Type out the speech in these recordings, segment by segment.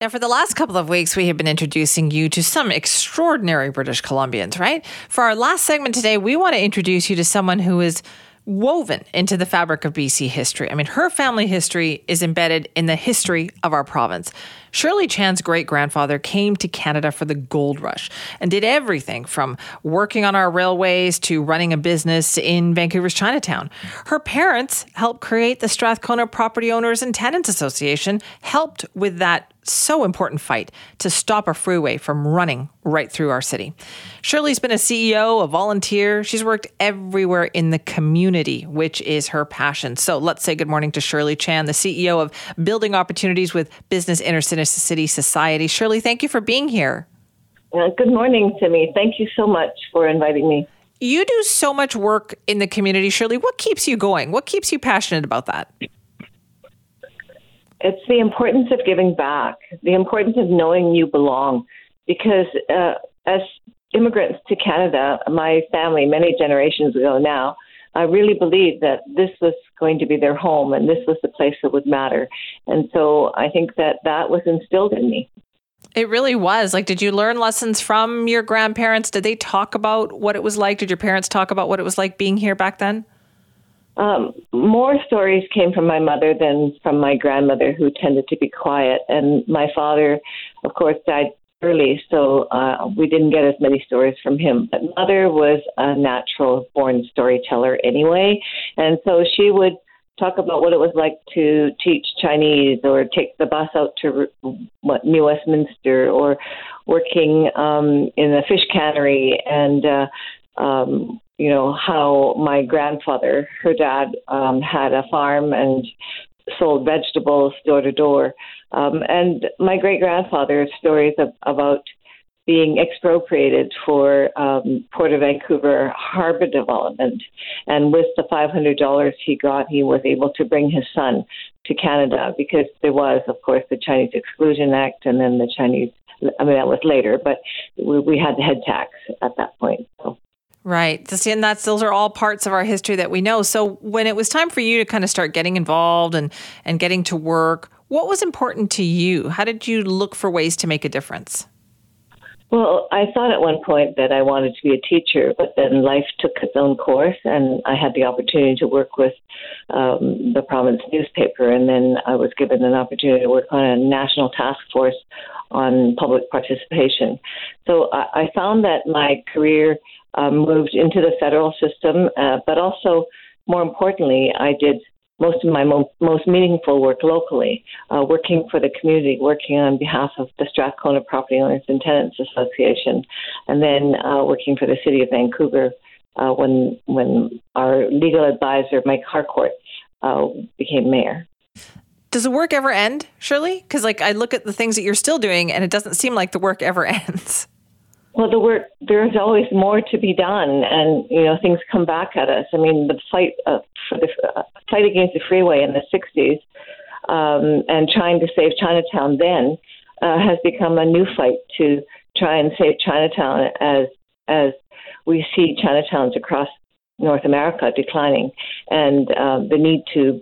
Now, for the last couple of weeks, we have been introducing you to some extraordinary British Columbians, right? For our last segment today, we want to introduce you to someone who is woven into the fabric of BC history. I mean, her family history is embedded in the history of our province. Shirley Chan's great grandfather came to Canada for the gold rush and did everything from working on our railways to running a business in Vancouver's Chinatown. Her parents helped create the Strathcona Property Owners and Tenants Association, helped with that so important fight to stop a freeway from running right through our city. Shirley's been a CEO, a volunteer. She's worked everywhere in the community, which is her passion. So let's say good morning to Shirley Chan, the CEO of Building Opportunities with Business Intercity City Society. Shirley, thank you for being here. Uh, good morning, Simi. Thank you so much for inviting me. You do so much work in the community, Shirley. What keeps you going? What keeps you passionate about that? It's the importance of giving back, the importance of knowing you belong. Because uh, as immigrants to Canada, my family, many generations ago now, I really believed that this was going to be their home and this was the place that would matter. And so I think that that was instilled in me. It really was. Like, did you learn lessons from your grandparents? Did they talk about what it was like? Did your parents talk about what it was like being here back then? Um, more stories came from my mother than from my grandmother, who tended to be quiet. And my father, of course, died early, so uh, we didn't get as many stories from him. But mother was a natural born storyteller anyway, and so she would talk about what it was like to teach Chinese or take the bus out to what New Westminster or working um, in a fish cannery and uh, um, you know how my grandfather, her dad, um, had a farm and sold vegetables door to door. Um, and my great grandfather's stories of, about being expropriated for um, Port of Vancouver harbor development. And with the $500 he got, he was able to bring his son to Canada because there was, of course, the Chinese Exclusion Act and then the Chinese, I mean, that was later, but we, we had the head tax at that point. Right. And that's those are all parts of our history that we know. So when it was time for you to kind of start getting involved and and getting to work, what was important to you? How did you look for ways to make a difference? Well, I thought at one point that I wanted to be a teacher, but then life took its own course, and I had the opportunity to work with um, the province newspaper, and then I was given an opportunity to work on a national task force on public participation. So I, I found that my career um, moved into the federal system, uh, but also, more importantly, I did most of my mo- most meaningful work locally, uh, working for the community, working on behalf of the Strathcona Property Owners and Tenants Association, and then uh, working for the City of Vancouver uh, when when our legal advisor Mike Harcourt uh, became mayor. Does the work ever end, Shirley? Because like I look at the things that you're still doing, and it doesn't seem like the work ever ends. Well, the work there's always more to be done, and you know things come back at us. I mean, the fight uh, for the uh, fight against the freeway in the '60s um, and trying to save Chinatown then uh, has become a new fight to try and save Chinatown as as we see Chinatowns across North America declining, and uh, the need to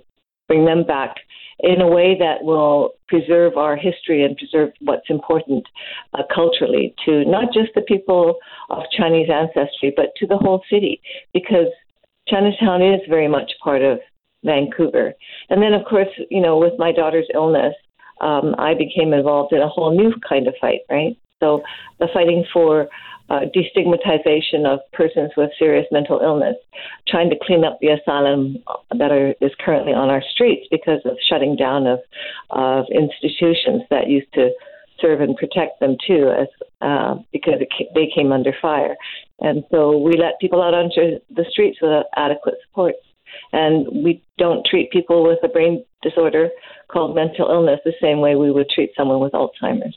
bring them back in a way that will preserve our history and preserve what's important uh, culturally to not just the people of Chinese ancestry, but to the whole city, because Chinatown is very much part of Vancouver. And then, of course, you know, with my daughter's illness, um, I became involved in a whole new kind of fight, right? So the fighting for uh, destigmatization of persons with serious mental illness, trying to clean up the asylum that are, is currently on our streets because of shutting down of, of institutions that used to serve and protect them too, as uh, because it, they came under fire, and so we let people out onto the streets without adequate support and we don't treat people with a brain disorder called mental illness the same way we would treat someone with Alzheimer's.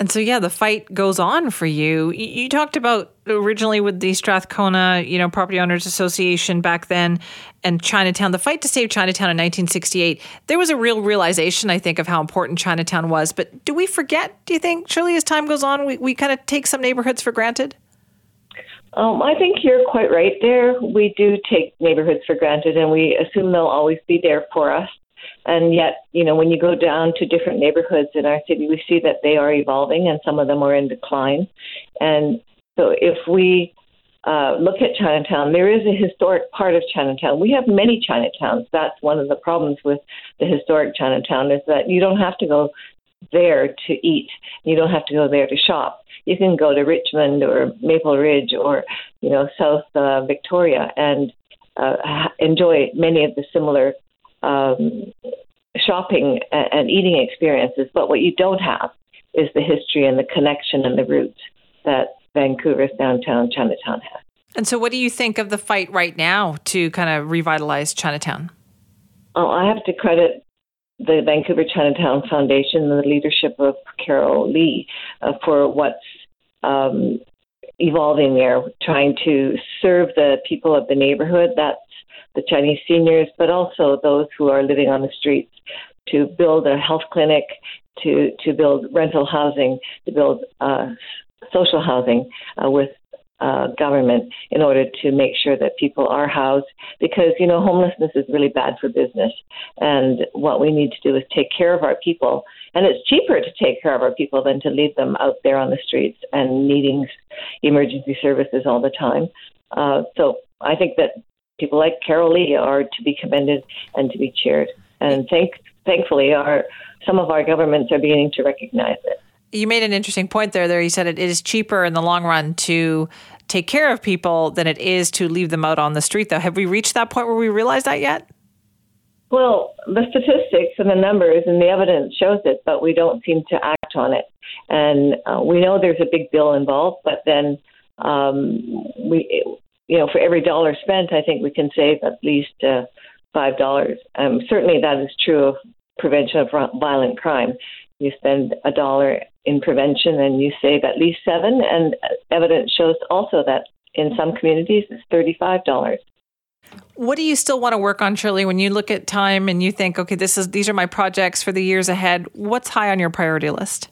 And so, yeah, the fight goes on for you. You talked about originally with the Strathcona, you know, Property Owners Association back then and Chinatown, the fight to save Chinatown in 1968. There was a real realization, I think, of how important Chinatown was. But do we forget, do you think, Shirley, as time goes on, we, we kind of take some neighborhoods for granted? Um, I think you're quite right there. We do take neighborhoods for granted and we assume they'll always be there for us. And yet, you know, when you go down to different neighborhoods in our city, we see that they are evolving and some of them are in decline. And so if we uh, look at Chinatown, there is a historic part of Chinatown. We have many Chinatowns. That's one of the problems with the historic Chinatown is that you don't have to go there to eat. You don't have to go there to shop. You can go to Richmond or Maple Ridge or you know South uh, Victoria and uh, enjoy many of the similar um, shopping and eating experiences, but what you don't have is the history and the connection and the roots that Vancouver's downtown Chinatown has. And so, what do you think of the fight right now to kind of revitalize Chinatown? Oh, I have to credit the Vancouver Chinatown Foundation and the leadership of Carol Lee uh, for what's um, evolving there, trying to serve the people of the neighborhood. That's the Chinese seniors, but also those who are living on the streets, to build a health clinic, to to build rental housing, to build uh, social housing uh, with uh, government in order to make sure that people are housed because you know homelessness is really bad for business and what we need to do is take care of our people and it's cheaper to take care of our people than to leave them out there on the streets and needing emergency services all the time uh, so I think that people like Carol Lee are to be commended and to be cheered. And thank, thankfully, our some of our governments are beginning to recognize it. You made an interesting point there. There, you said it is cheaper in the long run to take care of people than it is to leave them out on the street. Though, have we reached that point where we realize that yet? Well, the statistics and the numbers and the evidence shows it, but we don't seem to act on it. And uh, we know there's a big bill involved, but then um, we you know, for every dollar spent, I think we can save at least uh, five dollars. Um, certainly, that is true of prevention of violent crime. You spend a dollar in prevention, and you save at least seven. And evidence shows also that in some communities, it's thirty-five dollars. What do you still want to work on, Shirley? When you look at time and you think, okay, this is these are my projects for the years ahead. What's high on your priority list?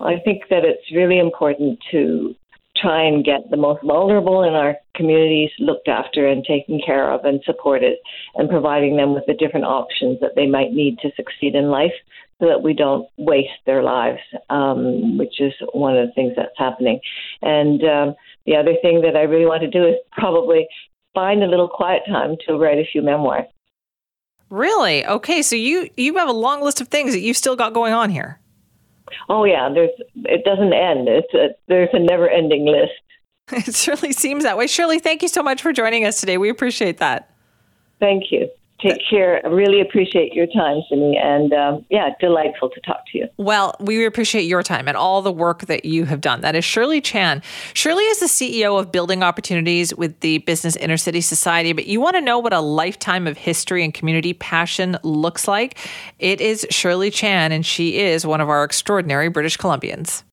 I think that it's really important to try and get the most vulnerable in our communities looked after and taken care of and supported and providing them with the different options that they might need to succeed in life so that we don't waste their lives, um, which is one of the things that's happening. And um, the other thing that I really want to do is probably find a little quiet time to write a few memoirs. Really? Okay, so you you have a long list of things that you've still got going on here. Oh yeah, there's it doesn't end. It's a, there's a never-ending list. It certainly seems that way. Shirley, thank you so much for joining us today. We appreciate that. Thank you. Take care. I really appreciate your time, Simi, and um, yeah, delightful to talk to you. Well, we appreciate your time and all the work that you have done. That is Shirley Chan. Shirley is the CEO of Building Opportunities with the Business Inner City Society. But you want to know what a lifetime of history and community passion looks like? It is Shirley Chan, and she is one of our extraordinary British Columbians.